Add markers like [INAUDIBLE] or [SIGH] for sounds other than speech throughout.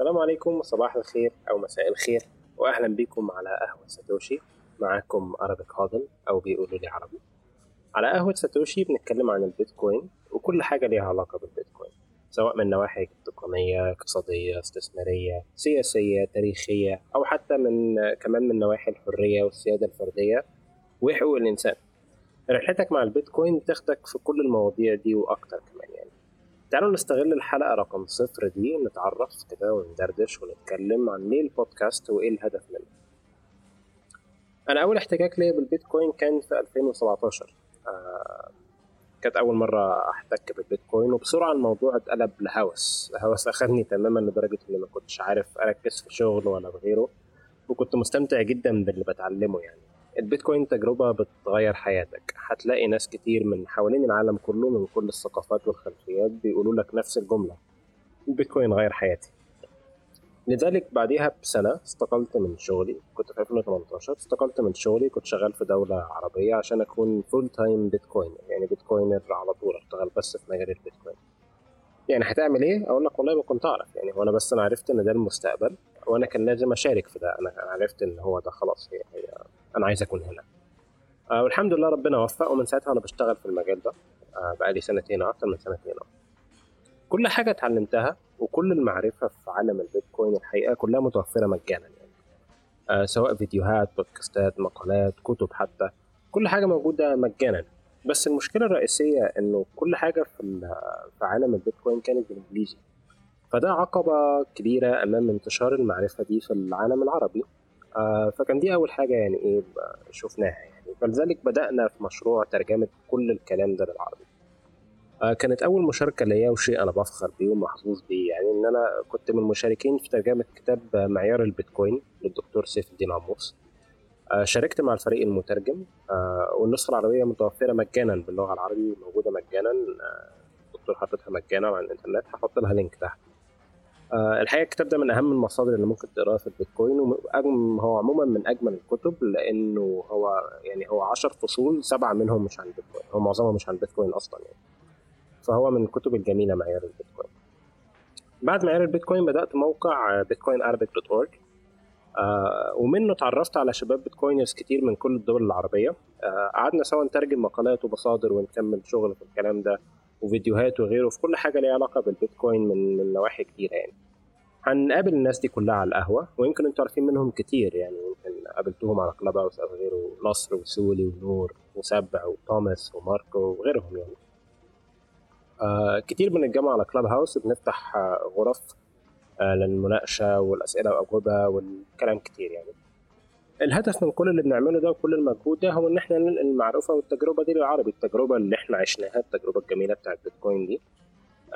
السلام عليكم وصباح الخير أو مساء الخير وأهلا بكم على قهوة ساتوشي. معاكم أرابيك هادل أو بيقولوا لي عربي. على قهوة ساتوشي بنتكلم عن البيتكوين وكل حاجة ليها علاقة بالبيتكوين. سواء من نواحي تقنية اقتصادية استثمارية سياسية تاريخية أو حتى من كمان من نواحي الحرية والسيادة الفردية. وحقوق الإنسان. رحلتك مع البيتكوين تاخدك في كل المواضيع دي وأكتر كمان يعني. تعالوا نستغل الحلقة رقم صفر دي نتعرف كده وندردش ونتكلم عن ليه البودكاست وإيه الهدف منه. أنا أول احتكاك ليا بالبيتكوين كان في 2017 آه كانت أول مرة أحتك بالبيتكوين وبسرعة الموضوع اتقلب لهوس. الهوس أخدني تماما لدرجة إني ما كنتش عارف أركز في شغل ولا في غيره وكنت مستمتع جدا باللي بتعلمه يعني. البيتكوين تجربة بتغير حياتك. هتلاقي ناس كتير من حوالين العالم كله من كل الثقافات والخلفيات بيقولوا لك نفس الجملة. البيتكوين غير حياتي. لذلك بعديها بسنة استقلت من شغلي. كنت في 2018 استقلت من شغلي. كنت شغال في دولة عربية عشان أكون full time بيتكوين. يعني Bitcoiner على طول. أشتغل بس في مجال البيتكوين. يعني هتعمل إيه؟ أقول لك والله ما كنت أعرف. يعني وأنا بس أنا عرفت إن ده المستقبل وأنا كان لازم أشارك في ده. أنا عرفت إن هو ده خلاص. هي, هي أنا عايز أكون هنا. آه والحمد لله ربنا وفق ومن ساعتها أنا بشتغل في المجال ده. آه بقالي سنتين أكتر من سنتين. أو. كل حاجة اتعلمتها وكل المعرفة في عالم البيتكوين الحقيقة كلها متوفرة مجانا يعني. آه سواء فيديوهات بودكاستات مقالات كتب حتى. كل حاجة موجودة مجانا. بس المشكلة الرئيسية إنه كل حاجة في في عالم البيتكوين كانت بالإنجليزي. فده عقبة كبيرة أمام انتشار المعرفة دي في العالم العربي. فكان دي أول حاجة يعني إيه شفناها يعني. فلذلك بدأنا في مشروع ترجمة كل الكلام ده للعربي. آه كانت أول مشاركة ليا وشيء أنا بفخر بيه ومحظوظ بيه يعني إن أنا كنت من المشاركين في ترجمة كتاب معيار البيتكوين للدكتور سيف الدين عموس. آه شاركت مع الفريق المترجم. آه والنسخة العربية متوفرة مجانا باللغة العربيه موجودة مجانا. الدكتور حاططها مجانا على الإنترنت. هحط لها link تحت. آه الحقيقة الكتاب ده من أهم المصادر اللي ممكن تقراها في البيتكوين وهو عموما من أجمل الكتب لأنه هو يعني هو 10 فصول سبعة منهم مش عن البيتكوين هو معظمهم مش عن البيتكوين أصلا يعني. فهو من الكتب الجميلة معيار البيتكوين. بعد معيار البيتكوين بدأت موقع بيتكوين أرابيك دوت آه ومنه اتعرفت على شباب بيتكوينرز كتير من كل الدول العربية. آه قعدنا سوا نترجم مقالات ومصادر ونكمل شغل في الكلام ده. وفيديوهات وغيره في كل حاجة ليها علاقة بالبيتكوين من من نواحي كتيرة يعني. هنقابل الناس دي كلها على القهوة ويمكن أنتوا عارفين منهم كتير يعني يمكن قابلتوهم على كلاب هاوس أو غيره نصر وسولي ونور وسبع وتوماس وماركو وغيرهم يعني. آه كتير بنتجمع على كلاب هاوس بنفتح آه غرف آه للمناقشة والأسئلة والأجوبة والكلام كتير يعني. الهدف من كل اللي بنعمله ده وكل المجهود ده هو إن إحنا ننقل المعرفة والتجربة دي للعربي التجربة اللي إحنا عشناها التجربة الجميلة بتاعت بيتكوين دي.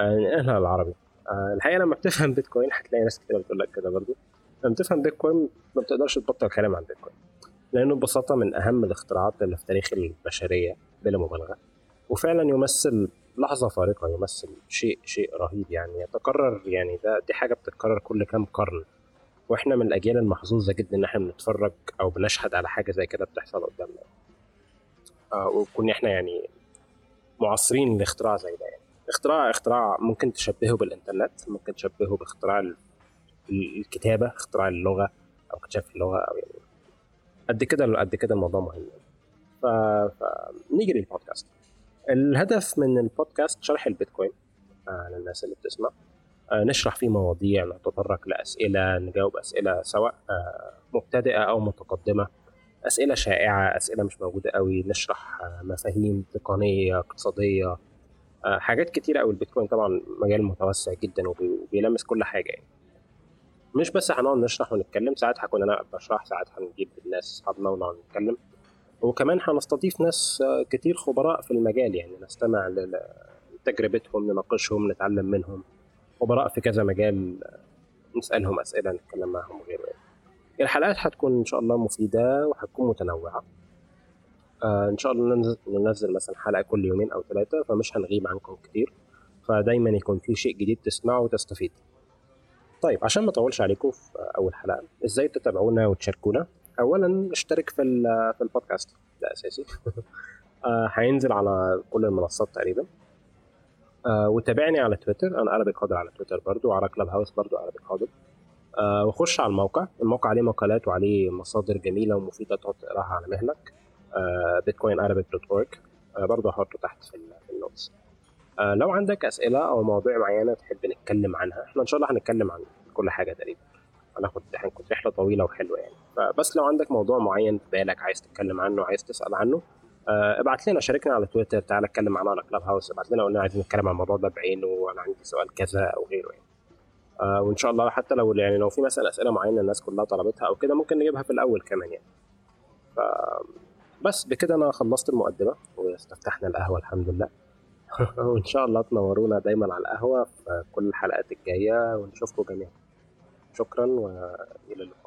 ننقلها للعربي. الحقيقة لما بتفهم بيتكوين هتلاقي ناس كتير بتقول لك كده برضه لما تفهم بيتكوين ما بتقدرش تبطل كلام عن بيتكوين. لأنه ببساطة من أهم الاختراعات اللي في تاريخ البشرية بلا مبالغة. وفعلا يمثل لحظة فارقة يمثل شيء شيء رهيب يعني يتكرر يعني ده دي حاجة بتتكرر كل كام قرن. وإحنا من الأجيال المحظوظة جدا إن إحنا بنتفرج أو بنشهد على حاجة زي كده بتحصل قدامنا. آه وكون إحنا يعني معاصرين لاختراع زي ده يعني. اختراع اختراع ممكن تشبهه بالإنترنت ممكن تشبهه باختراع الكتابة اختراع اللغة أو اكتشاف اللغة أو يعني. قد كده قد كده الموضوع مهم. ف... فنيجي للبودكاست. الهدف من البودكاست شرح البيتكوين آه للناس اللي بتسمع. نشرح فيه مواضيع نتطرق لأسئلة نجاوب أسئلة سواء مبتدئة أو متقدمة. أسئلة شائعة أسئلة مش موجودة قوي نشرح مفاهيم تقنية اقتصادية حاجات كتيرة أوي. البيتكوين طبعا مجال متوسع جدا وبيلمس كل حاجة يعني. مش بس هنقعد نشرح ونتكلم ساعات هكون أنا بشرح ساعات هنجيب ناس أصحابنا ونقعد نتكلم. وكمان هنستضيف ناس كتير خبراء في المجال يعني. نستمع لتجربتهم نناقشهم نتعلم منهم. خبراء في كذا مجال نسألهم أسئلة نتكلم معهم وغيره يعني. الحلقات هتكون إن شاء الله مفيدة وهتكون متنوعة. آه إن شاء الله ننزل مثلا حلقة كل يومين أو ثلاثة فمش هنغيب عنكم كتير. فدايما يكون في شيء جديد تسمعه وتستفيد. طيب عشان ما أطولش عليكم في أول حلقة إزاي تتابعونا وتشاركونا؟ اولا اشترك في في البودكاست. ده أساسي. [LAUGHS] آه هينزل على كل المنصات تقريبا. آه وتابعني على تويتر. أنا عربي قادر على تويتر برضو وعلى كلاب هاوس برضو عربي قادر آه وخش على الموقع. الموقع عليه مقالات وعليه مصادر جميلة ومفيدة تقعد تقراها على مهلك. آه bitcoinarabic.org آه برضه هحطه تحت في ال- في النوتس. آه لو عندك أسئلة أو مواضيع معينة تحب نتكلم عنها إحنا إن شاء الله هنتكلم عن كل حاجة تقريبا. هناخد هنكون رحلة طويلة وحلوة يعني. فبس لو عندك موضوع معين في بالك عايز تتكلم عنه عايز تسأل عنه ابعت لنا شاركنا على تويتر تعالى اتكلم معانا على كلاب هاوس ابعت لنا قول لنا عايزين نتكلم عن الموضوع ده بعينه وأنا عندي سؤال كذا أو غيره يعني. آه وإن شاء الله حتى لو يعني لو في مثلا أسئلة معينة الناس كلها طلبتها أو كده ممكن نجيبها في الأول كمان يعني. ف بس بكده أنا خلصت المقدمة واستفتحنا القهوة الحمد لله. [LAUGHS] وإن شاء الله تنورونا دايما على القهوة في كل الحلقات الجاية ونشوفكم جميعا. شكرا وإلى اللقاء.